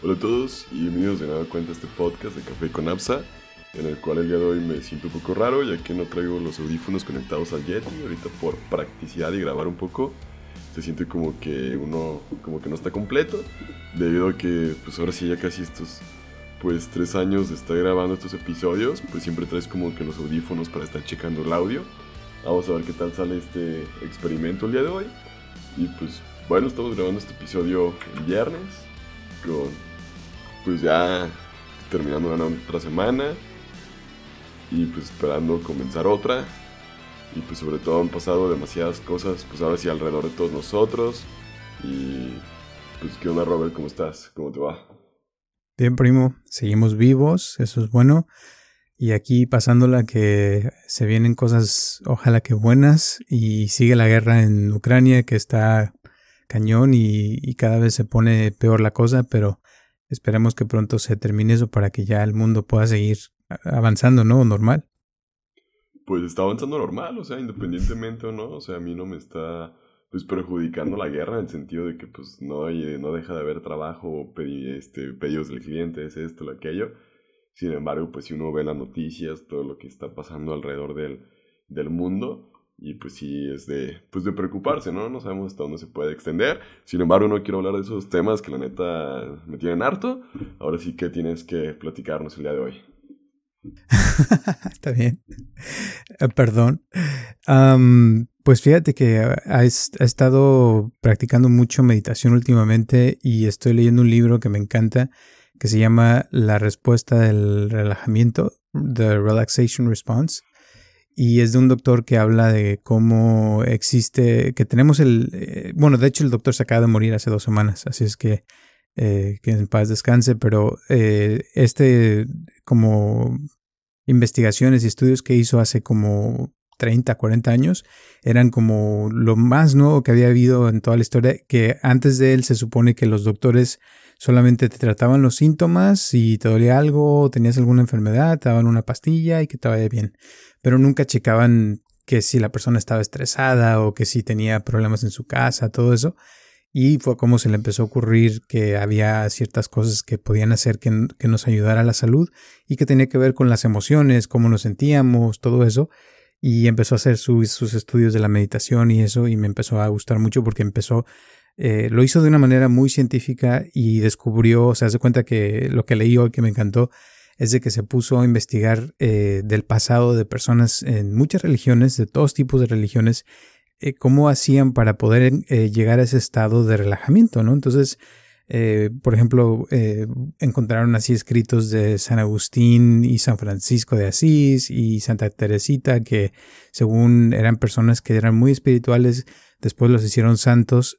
Hola a todos y bienvenidos de nuevo cuenta a este podcast de Café con Absa, en el cual el día de hoy me siento un poco raro ya que no traigo los audífonos conectados al Yeti. Ahorita por practicidad y grabar un poco, se siente como que uno como que no está completo, debido a que pues ahora sí ya casi estos pues tres años de estar grabando estos episodios, pues siempre traes como que los audífonos para estar checando el audio. Vamos a ver qué tal sale este experimento el día de hoy. Y pues bueno, estamos grabando este episodio el viernes, con pues ya terminando una otra semana y pues esperando comenzar otra. Y pues sobre todo han pasado demasiadas cosas, pues ahora sí alrededor de todos nosotros. Y pues qué onda Robert, ¿cómo estás? ¿Cómo te va? Bien, primo, seguimos vivos, eso es bueno. Y aquí pasándola que se vienen cosas, ojalá que buenas, y sigue la guerra en Ucrania que está cañón y, cada vez se pone peor la cosa, pero esperemos que pronto se termine eso para que ya el mundo pueda seguir avanzando, ¿no? Normal. Pues está avanzando normal, o sea, independientemente o no, o sea, a mí no me está pues perjudicando la guerra en el sentido de que pues no, hay, no deja de haber trabajo, este, pedidos del cliente, es esto, lo aquello. Sin embargo, pues si uno ve las noticias, todo lo que está pasando alrededor del, del mundo, y pues sí es de, pues de preocuparse, ¿no? No sabemos hasta dónde se puede extender. Sin embargo, no quiero hablar de esos temas que la neta me tienen harto. Ahora sí que tienes que platicarnos el día de hoy. Está bien. Eh, perdón. pues fíjate que ha, estado practicando mucho meditación últimamente y estoy leyendo un libro que me encanta que se llama La respuesta del relajamiento, The Relaxation Response y es de un doctor que habla de cómo existe, que tenemos el, eh, bueno, de hecho el doctor se acaba de morir hace dos semanas, así es que eh, que en paz descanse, pero eh, este como investigaciones y estudios que hizo hace como 30, 40 años eran como lo más nuevo que había habido en toda la historia, que antes de él se supone que los doctores solamente te trataban los síntomas, si te dolía algo, tenías alguna enfermedad, te daban una pastilla y que te vaya bien pero nunca checaban que si la persona estaba estresada o que si tenía problemas en su casa, todo eso. Y fue como se le empezó a ocurrir que había ciertas cosas que podían hacer que, nos ayudara a la salud y que tenía que ver con las emociones, cómo nos sentíamos, todo eso. Y empezó a hacer sus estudios de la meditación y eso, y me empezó a gustar mucho porque empezó, eh, lo hizo de una manera muy científica y descubrió, se hace cuenta que lo que leí hoy que me encantó, es de que se puso a investigar eh, del pasado de personas en muchas religiones, de todos tipos de religiones, eh, cómo hacían para poder llegar a ese estado de relajamiento, ¿no? Entonces, por ejemplo, encontraron así escritos de San Agustín y San Francisco de Asís y Santa Teresita, que según eran personas que eran muy espirituales, después los hicieron santos,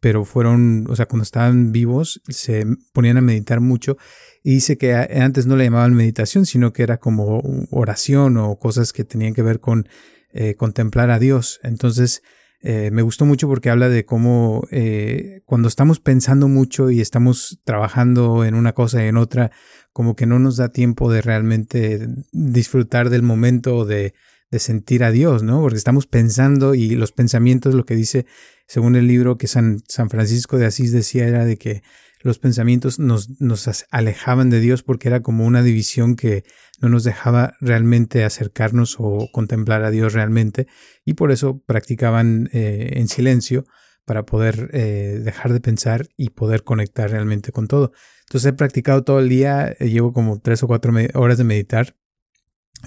pero fueron, o sea, cuando estaban vivos, se ponían a meditar mucho y dice que antes no le llamaban meditación, sino que era como oración o cosas que tenían que ver con eh, contemplar a Dios. Entonces, eh, me gustó mucho porque habla de cómo eh, cuando estamos pensando mucho y estamos trabajando en una cosa y en otra, como que no nos da tiempo de realmente disfrutar del momento de, de sentir a Dios, ¿no? Porque estamos pensando y los pensamientos, lo que dice, según el libro que San, San Francisco de Asís decía, era de que los pensamientos nos, nos alejaban de Dios porque era como una división que no nos dejaba realmente acercarnos o contemplar a Dios realmente y por eso practicaban eh, en silencio para poder eh, dejar de pensar y poder conectar realmente con todo. Entonces he practicado todo el día, eh, llevo como tres o cuatro horas de meditar,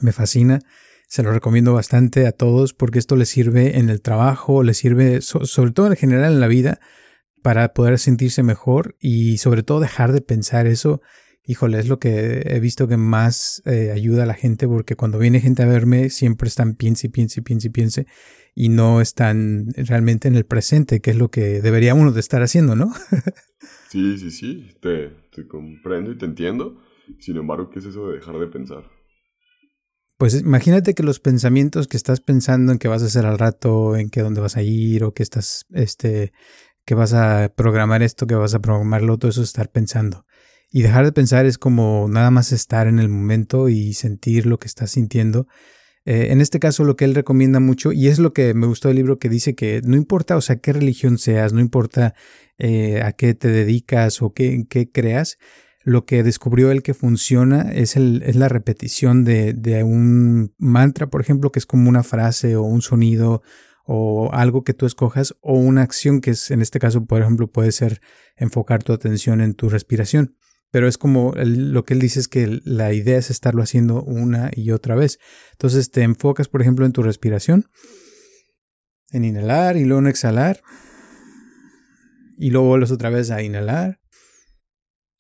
me fascina, se lo recomiendo bastante a todos porque esto les sirve en el trabajo, les sirve sobre todo en general en la vida, para poder sentirse mejor y sobre todo dejar de pensar eso. Híjole, es lo que he visto que más eh, ayuda a la gente porque cuando viene gente a verme siempre están piense piense piense piense y no están realmente en el presente, que es lo que debería uno de estar haciendo, ¿no? sí, sí, sí, te comprendo y te entiendo. Sin embargo, ¿qué es eso de dejar de pensar? Pues imagínate que los pensamientos que estás pensando en qué vas a hacer al rato, en qué dónde vas a ir o que estás este que vas a programar esto, que vas a programar lo otro, eso es estar pensando. Y dejar de pensar es como nada más estar en el momento y sentir lo que estás sintiendo. Eh, en este caso lo que él recomienda mucho, y es lo que me gustó del libro, que dice que no importa, o sea, qué religión seas, no importa eh, a qué te dedicas o qué, qué creas, lo que descubrió él que funciona es, el, es la repetición de, de, un mantra, por ejemplo, que es como una frase o un sonido o algo que tú escojas o una acción que es, en este caso, por ejemplo, puede ser enfocar tu atención en tu respiración. Pero es como lo que él dice es que la idea es estarlo haciendo una y otra vez. Entonces te enfocas, por ejemplo, en tu respiración, en inhalar y luego en exhalar. Y luego vuelves otra vez a inhalar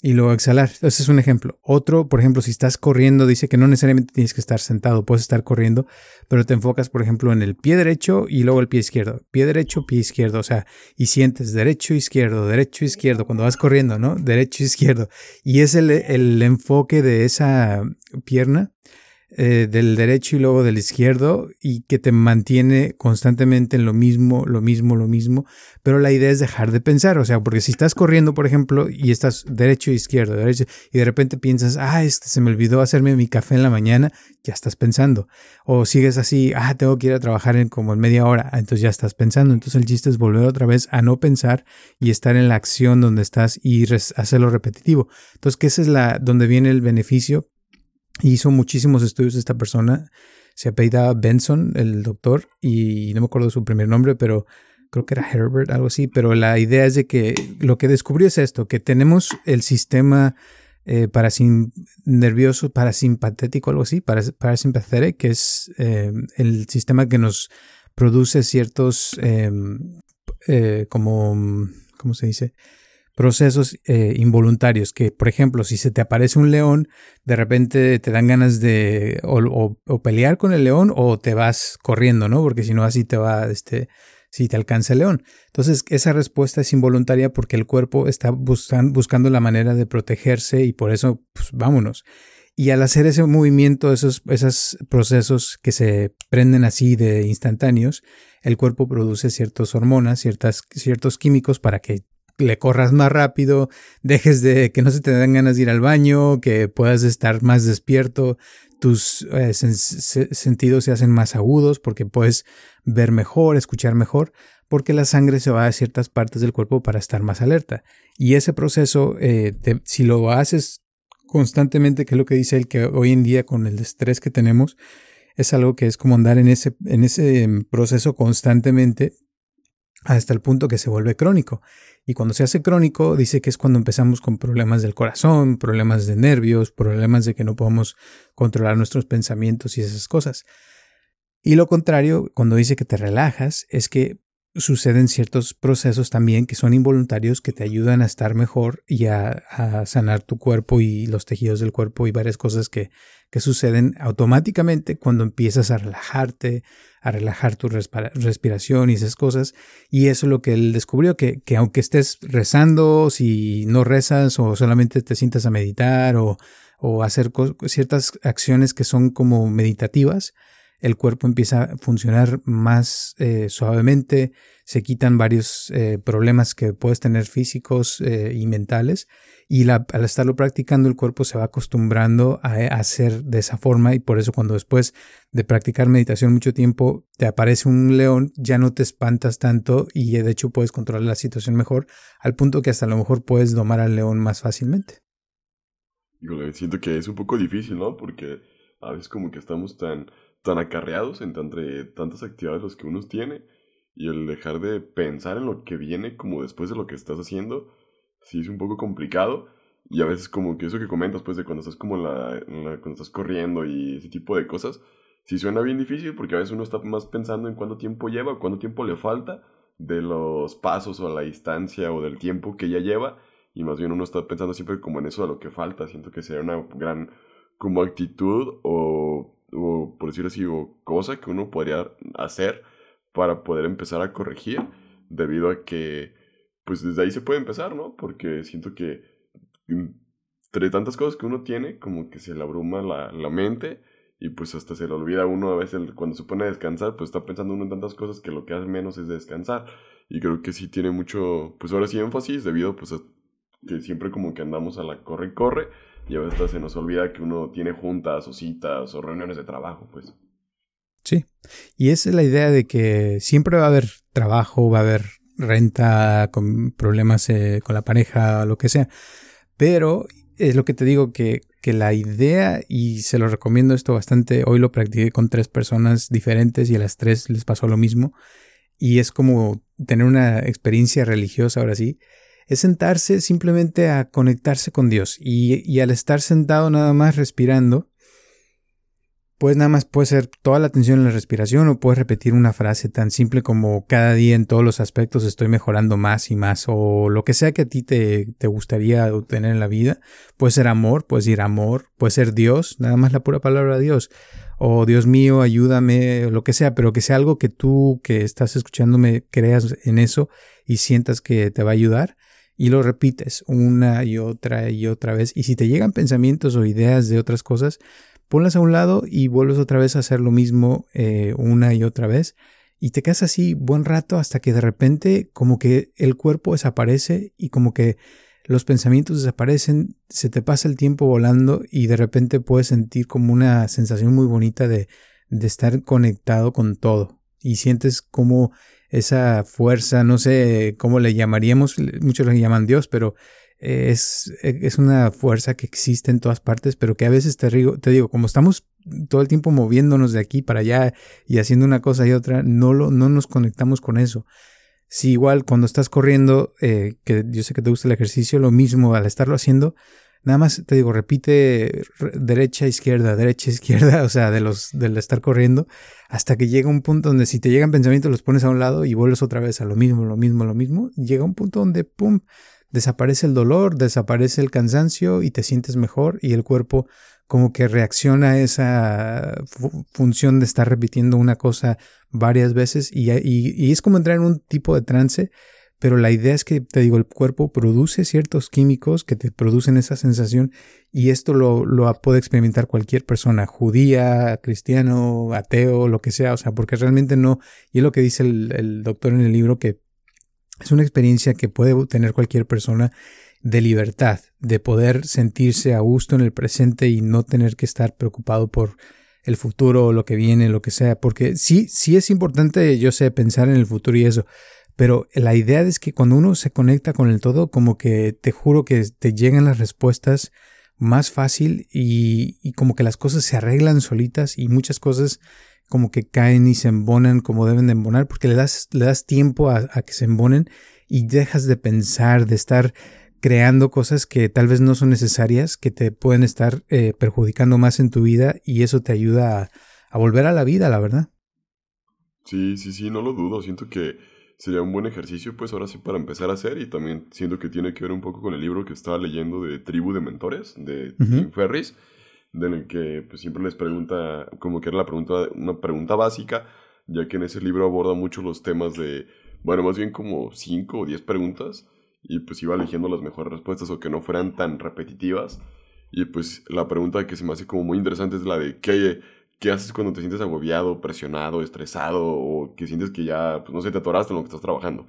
y luego exhalar. Ese es un ejemplo. Otro, por ejemplo, si estás corriendo, dice que no necesariamente tienes que estar sentado, puedes estar corriendo, pero te enfocas, por ejemplo, en el pie derecho y luego el pie izquierdo. Pie derecho, pie izquierdo, o sea, y sientes derecho, izquierdo, derecho, izquierdo, cuando vas corriendo, ¿no? Derecho, izquierdo. Y es el, el enfoque de esa pierna eh, del derecho y luego del izquierdo y que te mantiene constantemente en lo mismo, lo mismo, lo mismo. Pero la idea es dejar de pensar, o sea, porque si estás corriendo, por ejemplo, y estás derecho e izquierdo, derecho, y de repente piensas, ah, este se me olvidó hacerme mi café en la mañana, ya estás pensando. O sigues así, ah, tengo que ir a trabajar en como en media hora, entonces ya estás pensando. Entonces el chiste es volver otra vez a no pensar y estar en la acción donde estás y hacerlo repetitivo. Entonces, que es la, donde viene el beneficio Hizo muchísimos estudios esta persona. Se apellida Benson, el doctor, y no me acuerdo su primer nombre, pero creo que era Herbert, algo así. Pero la idea es de que lo que descubrió es esto, que tenemos el sistema eh, nervioso, parasimpatético, algo así, parasimpatético, que es eh, el sistema que nos produce ciertos, em, eh, como, ¿cómo se dice? Procesos eh, involuntarios, que por ejemplo, si se te aparece un león, de repente te dan ganas de o, pelear con el león o te vas corriendo, ¿no? Porque si no, así te va, este, si te alcanza el león. Entonces, esa respuesta es involuntaria porque el cuerpo está buscando la manera de protegerse y por eso, pues vámonos. Y al hacer ese movimiento, esos, esos procesos que se prenden así de instantáneos, el cuerpo produce ciertas hormonas, ciertas, ciertos químicos para que le corras más rápido, dejes de que no se te den ganas de ir al baño, que puedas estar más despierto, tus eh, sentidos se hacen más agudos porque puedes ver mejor, escuchar mejor, porque la sangre se va a ciertas partes del cuerpo para estar más alerta. Y ese proceso, eh, si lo haces constantemente, que es lo que dice él, que hoy en día con el estrés que tenemos, es algo que es como andar en ese, en ese proceso constantemente hasta el punto que se vuelve crónico. Y cuando se hace crónico, dice que es cuando empezamos con problemas del corazón, problemas de nervios, problemas de que no podemos controlar nuestros pensamientos y esas cosas. Y lo contrario, cuando dice que te relajas, es que suceden ciertos procesos también que son involuntarios que te ayudan a estar mejor y a, sanar tu cuerpo y los tejidos del cuerpo y varias cosas que, que suceden automáticamente cuando empiezas a relajarte, a relajar tu respiración y esas cosas. Y eso es lo que él descubrió, que, que aunque estés rezando, si no rezas o solamente te sientas a meditar o, o hacer ciertas acciones que son como meditativas, el cuerpo empieza a funcionar más eh, suavemente, se quitan varios eh, problemas que puedes tener físicos eh, y mentales y al estarlo practicando el cuerpo se va acostumbrando a, hacer de esa forma y por eso cuando después de practicar meditación mucho tiempo te aparece un león ya no te espantas tanto y de hecho puedes controlar la situación mejor al punto que hasta a lo mejor puedes domar al león más fácilmente. siento que es un poco difícil, ¿no? Porque a veces como que estamos tan tan acarreados entre tantas actividades los que uno tiene y el dejar de pensar en lo que viene como después de lo que estás haciendo, sí es un poco complicado. Y a veces como que eso que comentas, pues de cuando estás como en la, cuando estás corriendo y ese tipo de cosas, sí suena bien difícil porque a veces uno está más pensando en cuánto tiempo lleva, cuánto tiempo le falta de los pasos o la distancia o del tiempo que ya lleva y más bien uno está pensando siempre como en eso de lo que falta. Siento que sería una gran como actitud o o por decir así, o cosa que uno podría hacer para poder empezar a corregir, debido a que, pues desde ahí se puede empezar, ¿no? Porque siento que entre tantas cosas que uno tiene, como que se le abruma la, la mente y pues hasta se le olvida uno a veces cuando se pone a descansar, pues está pensando uno en tantas cosas que lo que hace menos es descansar. Y creo que sí tiene mucho, pues ahora sí énfasis debido pues a que siempre como que andamos a la corre y corre y a veces se nos olvida que uno tiene juntas o citas o reuniones de trabajo, pues. Sí. Y esa es la idea de que siempre va a haber trabajo, va a haber renta, con problemas eh, con la pareja, lo que sea. Pero es lo que te digo que, que la idea, y se lo recomiendo esto bastante, hoy lo practiqué con tres personas diferentes y a las tres les pasó lo mismo. Y es como tener una experiencia religiosa ahora sí. Es sentarse simplemente a conectarse con Dios. Y, al estar sentado nada más respirando, pues nada más puede ser toda la atención en la respiración o puedes repetir una frase tan simple como cada día en todos los aspectos estoy mejorando más y más o lo que sea que a ti te, te gustaría obtener en la vida. Puede ser amor, puede ser amor, puede ser Dios, nada más la pura palabra Dios o Dios mío, ayúdame, lo que sea, pero que sea algo que tú que estás escuchándome creas en eso y sientas que te va a ayudar y lo repites una y otra y otra vez. Y si te llegan pensamientos o ideas de otras cosas, ponlas a un lado y vuelves otra vez a hacer lo mismo eh, una y otra vez. Y te quedas así buen rato hasta que de repente como que el cuerpo desaparece y como que los pensamientos desaparecen, se te pasa el tiempo volando y de repente puedes sentir como una sensación muy bonita de, de estar conectado con todo. Y sientes como esa fuerza, no sé cómo le llamaríamos, muchos le llaman Dios, pero es, es una fuerza que existe en todas partes, pero que a veces te digo, te digo, como estamos todo el tiempo moviéndonos de aquí para allá y haciendo una cosa y otra, no, lo, no nos conectamos con eso. Si igual cuando estás corriendo, eh, que yo sé que te gusta el ejercicio, lo mismo al estarlo haciendo, nada más te digo, repite derecha, izquierda, derecha, izquierda, o sea, de los, del estar corriendo, hasta que llega un punto donde si te llegan pensamientos los pones a un lado y vuelves otra vez a lo mismo, lo mismo, lo mismo, llega un punto donde, pum, desaparece el dolor, desaparece el cansancio y te sientes mejor y el cuerpo como que reacciona a esa función de estar repitiendo una cosa varias veces y, y, es como entrar en un tipo de trance, pero la idea es que, te digo, el cuerpo produce ciertos químicos que te producen esa sensación y esto lo, lo puede experimentar cualquier persona, judía, cristiano, ateo, lo que sea, o sea, porque realmente no, y es lo que dice el, el doctor en el libro, que es una experiencia que puede tener cualquier persona de libertad, de poder sentirse a gusto en el presente y no tener que estar preocupado por el futuro lo que viene, lo que sea, porque sí, sí es importante, yo sé, pensar en el futuro y eso, pero la idea es que cuando uno se conecta con el todo, como que te juro que te llegan las respuestas más fácil y, como que las cosas se arreglan solitas y muchas cosas como que caen y se embonan como deben de embonar, porque le das, le das tiempo a, que se embonen y dejas de pensar, de estar creando cosas que tal vez no son necesarias, que te pueden estar eh, perjudicando más en tu vida y eso te ayuda a, volver a la vida, la verdad. Sí, sí, sí, no lo dudo. Siento que sería un buen ejercicio, pues ahora sí, para empezar a hacer. Y también siento que tiene que ver un poco con el libro que estaba leyendo de Tribu de Mentores, de Tim Ferris en el que pues, siempre les pregunta, como que era la pregunta, una pregunta básica, ya que en ese libro aborda mucho los temas de, bueno, más bien como 5 o 10 preguntas, y pues iba eligiendo las mejores respuestas o que no fueran tan repetitivas. Y pues la pregunta que se me hace como muy interesante es la de ¿qué, qué haces cuando te sientes agobiado, presionado, estresado o que sientes que ya, pues no sé, te atoraste en lo que estás trabajando?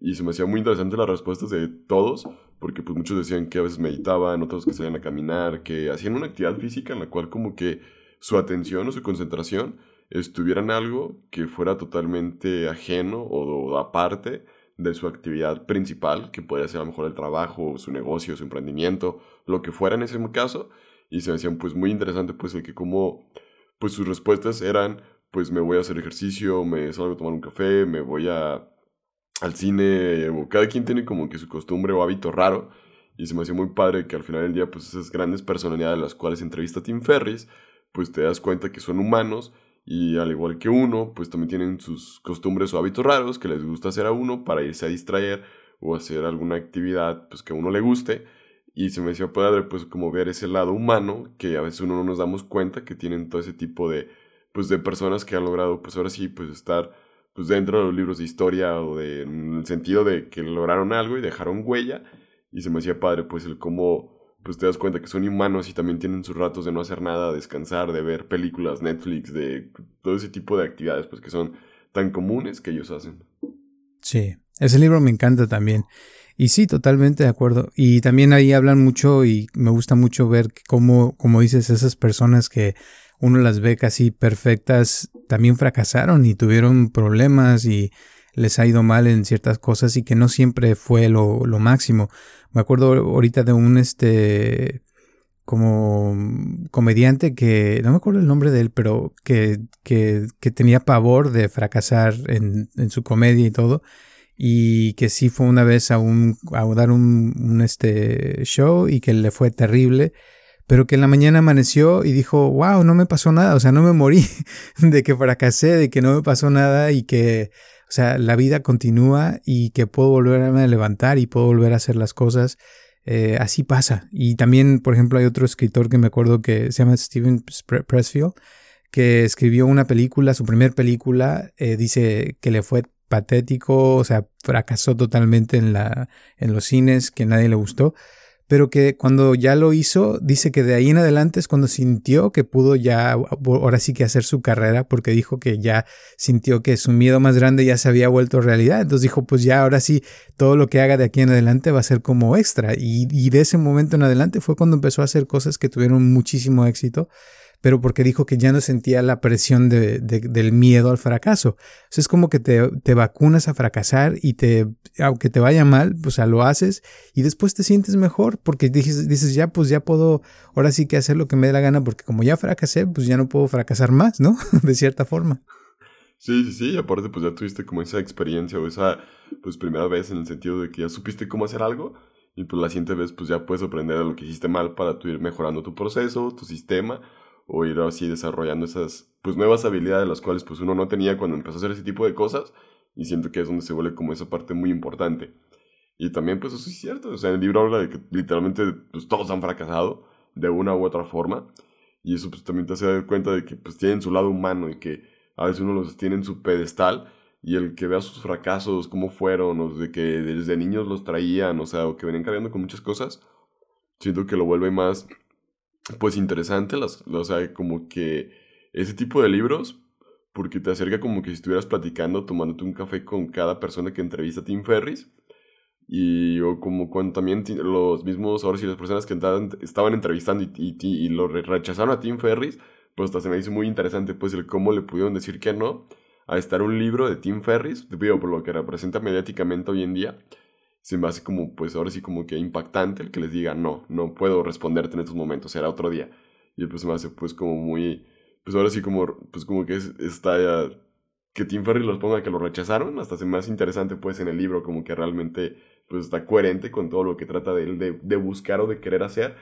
Y se me hacía muy interesante las respuestas de todos, porque pues muchos decían que a veces meditaban, otros que salían a caminar, que hacían una actividad física en la cual como que su atención o su concentración estuviera en algo que fuera totalmente ajeno o, aparte de su actividad principal, que podría ser a lo mejor el trabajo, su negocio, su emprendimiento, lo que fuera en ese caso. Y se me hacían pues muy interesante pues el que como pues sus respuestas eran pues me voy a hacer ejercicio, me salgo a tomar un café, me voy a al cine, cada quien tiene como que su costumbre o hábito raro, y se me hacía muy padre que al final del día, pues esas grandes personalidades las cuales entrevista Tim Ferris, pues te das cuenta que son humanos, y al igual que uno, pues también tienen sus costumbres o hábitos raros que les gusta hacer a uno para irse a distraer o hacer alguna actividad pues que a uno le guste. Y se me hacía padre pues como ver ese lado humano que a veces uno no nos damos cuenta que tienen todo ese tipo de pues de personas que han logrado pues ahora sí pues estar pues dentro de los libros de historia o de, en el sentido de que lograron algo y dejaron huella y se me hacía padre pues el cómo pues te das cuenta que son humanos y también tienen sus ratos de no hacer nada, descansar, de ver películas, Netflix, de todo ese tipo de actividades pues que son tan comunes que ellos hacen. Sí, ese libro me encanta también. Y sí, totalmente de acuerdo. Y también ahí hablan mucho y me gusta mucho ver cómo, como dices, esas personas que uno las ve casi perfectas también fracasaron y tuvieron problemas y les ha ido mal en ciertas cosas y que no siempre fue lo, lo máximo. Me acuerdo ahorita de un este como comediante que, no me acuerdo el nombre de él, pero que, que, que tenía pavor de fracasar en, en, su comedia y todo. Y que sí fue una vez a, un, a dar un, un este show y que le fue terrible pero que en la mañana amaneció y dijo, wow, no me pasó nada, o sea, no me morí de que fracasé, de que no me pasó nada y que, o sea, la vida continúa y que puedo volver a levantar y puedo volver a hacer las cosas. Eh, así pasa. Y también, por ejemplo, hay otro escritor que me acuerdo que se llama Steven Pressfield, que escribió una película, su primer película, eh, dice que le fue patético, o sea, fracasó totalmente en, la, en los cines, que nadie le gustó pero que cuando ya lo hizo, dice que de ahí en adelante es cuando sintió que pudo ya, ahora sí que hacer su carrera, porque dijo que ya sintió que su miedo más grande ya se había vuelto realidad. Entonces dijo, pues ya ahora sí, todo lo que haga de aquí en adelante va a ser como extra. Y, y de ese momento en adelante fue cuando empezó a hacer cosas que tuvieron muchísimo éxito pero porque dijo que ya no sentía la presión de, del miedo al fracaso. es como que te, te, vacunas a fracasar y te, aunque te vaya mal, pues lo haces y después te sientes mejor porque dices, dices, ya, pues ya puedo, ahora sí que hacer lo que me dé la gana porque como ya fracasé, pues ya no puedo fracasar más, ¿no? de cierta forma. Sí, sí, sí, y aparte pues ya tuviste como esa experiencia o esa pues primera vez en el sentido de que ya supiste cómo hacer algo y pues la siguiente vez pues ya puedes aprender de lo que hiciste mal para tu ir mejorando tu proceso, tu sistema o ir así desarrollando esas pues nuevas habilidades las cuales pues uno no tenía cuando empezó a hacer ese tipo de cosas y siento que es donde se vuelve como esa parte muy importante. Y también pues eso es cierto, o sea, el libro habla de que literalmente pues todos han fracasado de una u otra forma y eso pues también te hace dar cuenta de que pues tienen su lado humano y que a veces uno los tiene en su pedestal y el que vea sus fracasos, cómo fueron, o de que desde niños los traían, o sea, o que venían cargando con muchas cosas, siento que lo vuelve más pues interesante, las, o sea, como que ese tipo de libros, porque te acerca como que si estuvieras platicando, tomándote un café con cada persona que entrevista a Tim Ferris, y o como cuando también los mismos, ahora sí, las personas que estaban entrevistando y, y, y, lo rechazaron a Tim Ferris, pues hasta se me hizo muy interesante, pues el cómo le pudieron decir que no a estar un libro de Tim Ferris, digo, por lo que representa mediáticamente hoy en día, se me hace como, pues ahora sí como que impactante el que les diga, no, no puedo responderte en estos momentos, será otro día. Y pues se me hace pues como muy, pues ahora sí como, pues como que está, que Tim Ferry los ponga que lo rechazaron, hasta se me hace interesante pues en el libro, como que realmente pues está coherente con todo lo que trata de él de, de buscar o de querer hacer,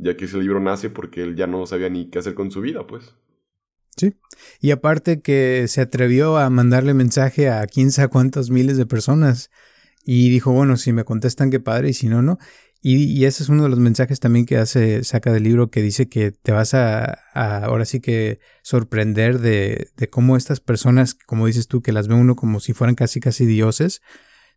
ya que ese libro nace porque él ya no sabía ni qué hacer con su vida, pues. Sí. Y aparte que se atrevió a mandarle mensaje a quién sabe cuántos miles de personas y dijo, bueno, si me contestan, qué padre, y si no, no. Y, ese es uno de los mensajes también que hace, saca del libro que dice que te vas a, ahora sí que sorprender de, de cómo estas personas, como dices tú, que las ve uno como si fueran casi casi dioses,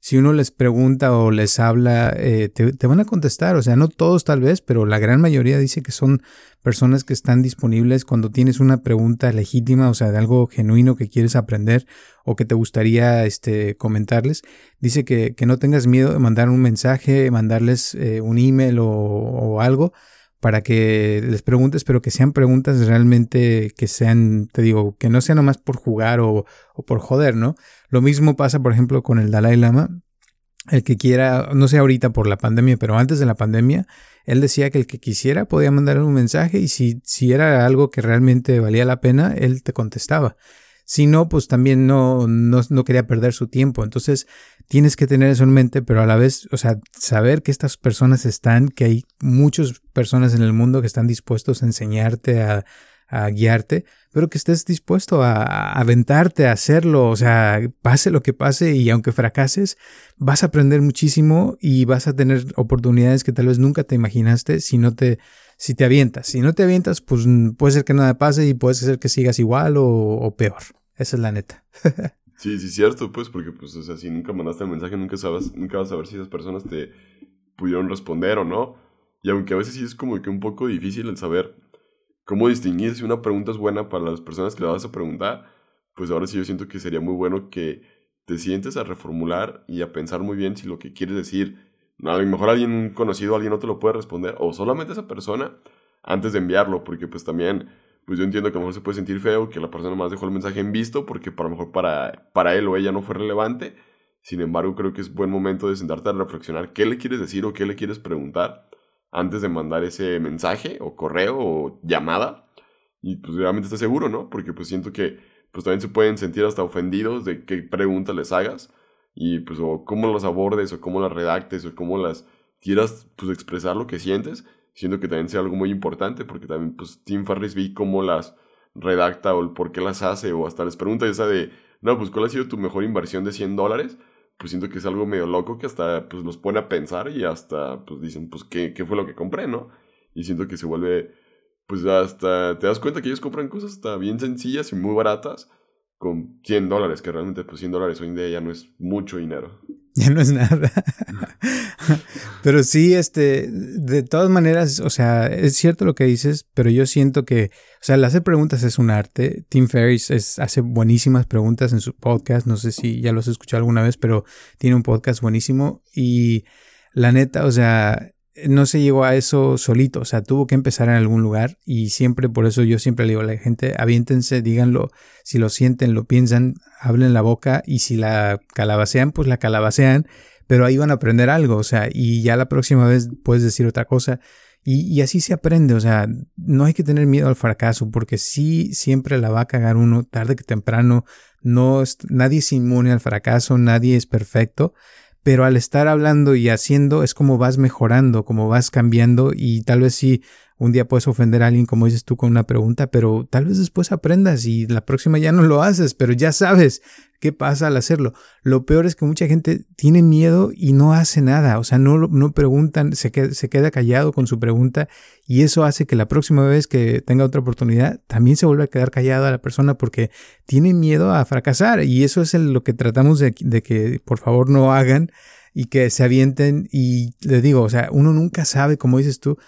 si uno les pregunta o les habla, eh, te, van a contestar. O sea, no todos tal vez, pero la gran mayoría dice que son personas que están disponibles cuando tienes una pregunta legítima, o sea, de algo genuino que quieres aprender o que te gustaría este, comentarles. Dice que, que no tengas miedo de mandar un mensaje, mandarles eh, un email o, o algo para que les preguntes, pero que sean preguntas realmente que sean, te digo, que no sean nomás por jugar o, o, por joder, ¿no? Lo mismo pasa, por ejemplo, con el Dalai Lama. El que quiera, no sé ahorita por la pandemia, pero antes de la pandemia, él decía que el que quisiera podía mandarle un mensaje y si, si era algo que realmente valía la pena, él te contestaba. Si no, pues también no, no, no, quería perder su tiempo. Entonces, tienes que tener eso en mente, pero a la vez, o sea, saber que estas personas están, que hay muchas personas en el mundo que están dispuestos a enseñarte, a, guiarte, pero que estés dispuesto a, a, aventarte, a hacerlo, o sea, pase lo que pase y aunque fracases, vas a aprender muchísimo y vas a tener oportunidades que tal vez nunca te imaginaste si no te, si te avientas. Si no te avientas, pues puede ser que nada pase y puede ser que sigas igual o, o peor. Esa es la neta. sí, sí, cierto, pues, porque, pues, o nunca mandaste el mensaje, nunca, sabes, nunca vas a saber si esas personas te pudieron responder o no. Y aunque a veces sí es como que un poco difícil el saber cómo distinguir si una pregunta es buena para las personas que le vas a preguntar, pues ahora sí yo siento que sería muy bueno que te sientes a reformular y a pensar muy bien si lo que quieres decir, a lo mejor alguien conocido, alguien no te lo puede responder, o solamente esa persona antes de enviarlo, porque pues también pues yo entiendo que a lo mejor se puede sentir feo que la persona más dejó el mensaje en visto porque a lo mejor para, para él o ella no fue relevante. Sin embargo, creo que es buen momento de sentarte a reflexionar qué le quieres decir o qué le quieres preguntar antes de mandar ese mensaje o correo o llamada. Y pues realmente estás seguro, ¿no? Porque pues siento que pues también se pueden sentir hasta ofendidos de qué preguntas les hagas y pues o cómo las abordes o cómo las redactes o cómo las quieras pues expresar lo que sientes, siento que también sea algo muy importante porque también pues Tim Ferriss vi cómo las redacta o el por qué las hace o hasta les pregunta esa de, no, pues cuál ha sido tu mejor inversión de 100 dólares, pues siento que es algo medio loco que hasta pues los pone a pensar y hasta pues dicen pues qué, qué fue lo que compré, ¿no? Y siento que se vuelve pues hasta te das cuenta que ellos compran cosas hasta bien sencillas y muy baratas con 100 dólares, que realmente pues 100 dólares hoy en día ya no es mucho dinero. Ya no es nada. pero sí, este, de todas maneras, o sea, es cierto lo que dices, pero yo siento que, o sea, el hacer preguntas es un arte. Tim Ferriss hace buenísimas preguntas en su podcast, no sé si ya los he escuchado alguna vez, pero tiene un podcast buenísimo y la neta, o sea, no se llegó a eso solito, o sea, tuvo que empezar en algún lugar y siempre, por eso yo siempre le digo a la gente, aviéntense, díganlo, si lo sienten, lo piensan, hablen la boca y si la calabacean, pues la calabacean, pero ahí van a aprender algo, o sea, y ya la próxima vez puedes decir otra cosa. Y, y así se aprende, o sea, no hay que tener miedo al fracaso, porque sí siempre la va a cagar uno, tarde que temprano, no, nadie es inmune al fracaso, nadie es perfecto, pero al estar hablando y haciendo es como vas mejorando, como vas cambiando y tal vez sí un día puedes ofender a alguien como dices tú con una pregunta, pero tal vez después aprendas y la próxima ya no lo haces, pero ya sabes qué pasa al hacerlo. Lo peor es que mucha gente tiene miedo y no hace nada, o sea, no, no preguntan, se queda, se queda callado con su pregunta y eso hace que la próxima vez que tenga otra oportunidad también se vuelva a quedar callado la persona porque tiene miedo a fracasar y eso es lo que tratamos de, de que por favor no hagan y que se avienten y le digo, o sea, uno nunca sabe, como dices tú,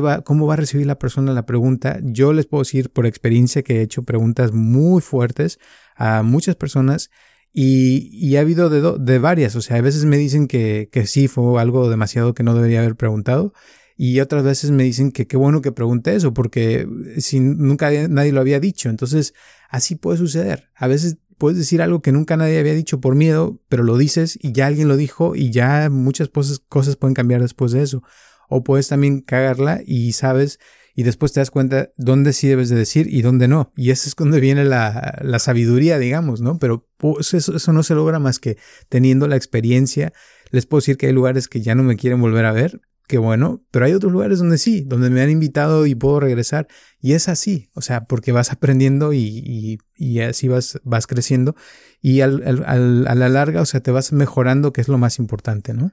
va, cómo va a recibir la persona la pregunta. Yo les puedo decir por experiencia que he hecho preguntas muy fuertes a muchas personas y, y ha habido de, varias. O sea, a veces me dicen que, que sí fue algo demasiado que no debería haber preguntado. Y otras veces me dicen que qué bueno que pregunté eso, porque si nunca nadie lo había dicho. Entonces, así puede suceder. A veces puedes decir algo que nunca nadie había dicho por miedo, pero lo dices y ya alguien lo dijo y ya muchas cosas, cosas pueden cambiar después de eso o puedes también cagarla y sabes y después te das cuenta dónde sí debes de decir y dónde no. Y ese es donde viene la, la sabiduría, digamos, ¿no? Pero pues, eso, eso, no se logra más que teniendo la experiencia. Les puedo decir que hay lugares que ya no me quieren volver a ver, que bueno, pero hay otros lugares donde sí, donde me han invitado y puedo regresar. Y es así, o sea, porque vas aprendiendo y, y, y así vas, vas creciendo. Y al, al, a la larga, o sea, te vas mejorando, que es lo más importante, ¿no?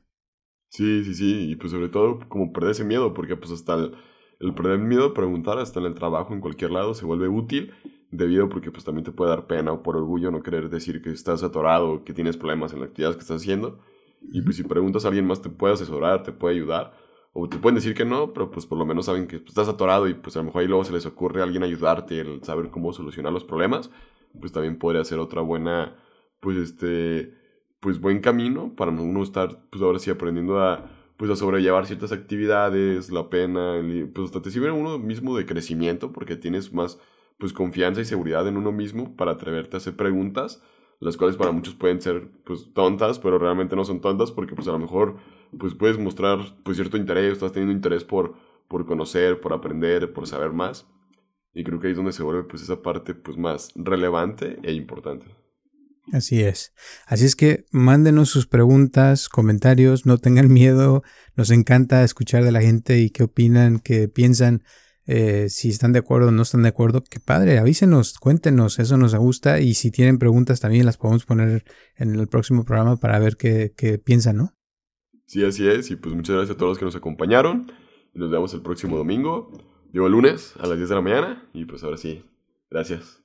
Sí, sí, sí, y pues sobre todo como perder ese miedo, porque pues hasta el, perder el miedo a preguntar, hasta en el trabajo, en cualquier lado, se vuelve útil, debido porque pues también te puede dar pena o por orgullo no querer decir que estás atorado, que tienes problemas en la actividad que estás haciendo, y pues si preguntas a alguien más te puede asesorar, te puede ayudar, o te pueden decir que no, pero pues por lo menos saben que pues, estás atorado y pues a lo mejor ahí luego se les ocurre a alguien ayudarte, el saber cómo solucionar los problemas, pues también podría ser otra buena, pues este pues buen camino para uno estar pues ahora sí aprendiendo a pues a sobrellevar ciertas actividades, la pena, pues hasta te sirve uno mismo de crecimiento porque tienes más pues confianza y seguridad en uno mismo para atreverte a hacer preguntas, las cuales para muchos pueden ser pues tontas, pero realmente no son tontas porque pues a lo mejor pues puedes mostrar pues cierto interés, estás teniendo interés por, por conocer, por aprender, por saber más. Y creo que ahí es donde se vuelve pues esa parte pues más relevante e importante. Así es. Así es que mándenos sus preguntas, comentarios, no tengan miedo. Nos encanta escuchar de la gente y qué opinan, qué piensan, eh, si están de acuerdo o no están de acuerdo. Qué padre, avísenos, cuéntenos, eso nos gusta. Y si tienen preguntas también las podemos poner en el próximo programa para ver qué, qué piensan, ¿no? Sí, así es. Y pues muchas gracias a todos los que nos acompañaron. Nos vemos el próximo domingo. Digo, lunes a las 10 de la mañana. Y pues ahora sí, gracias.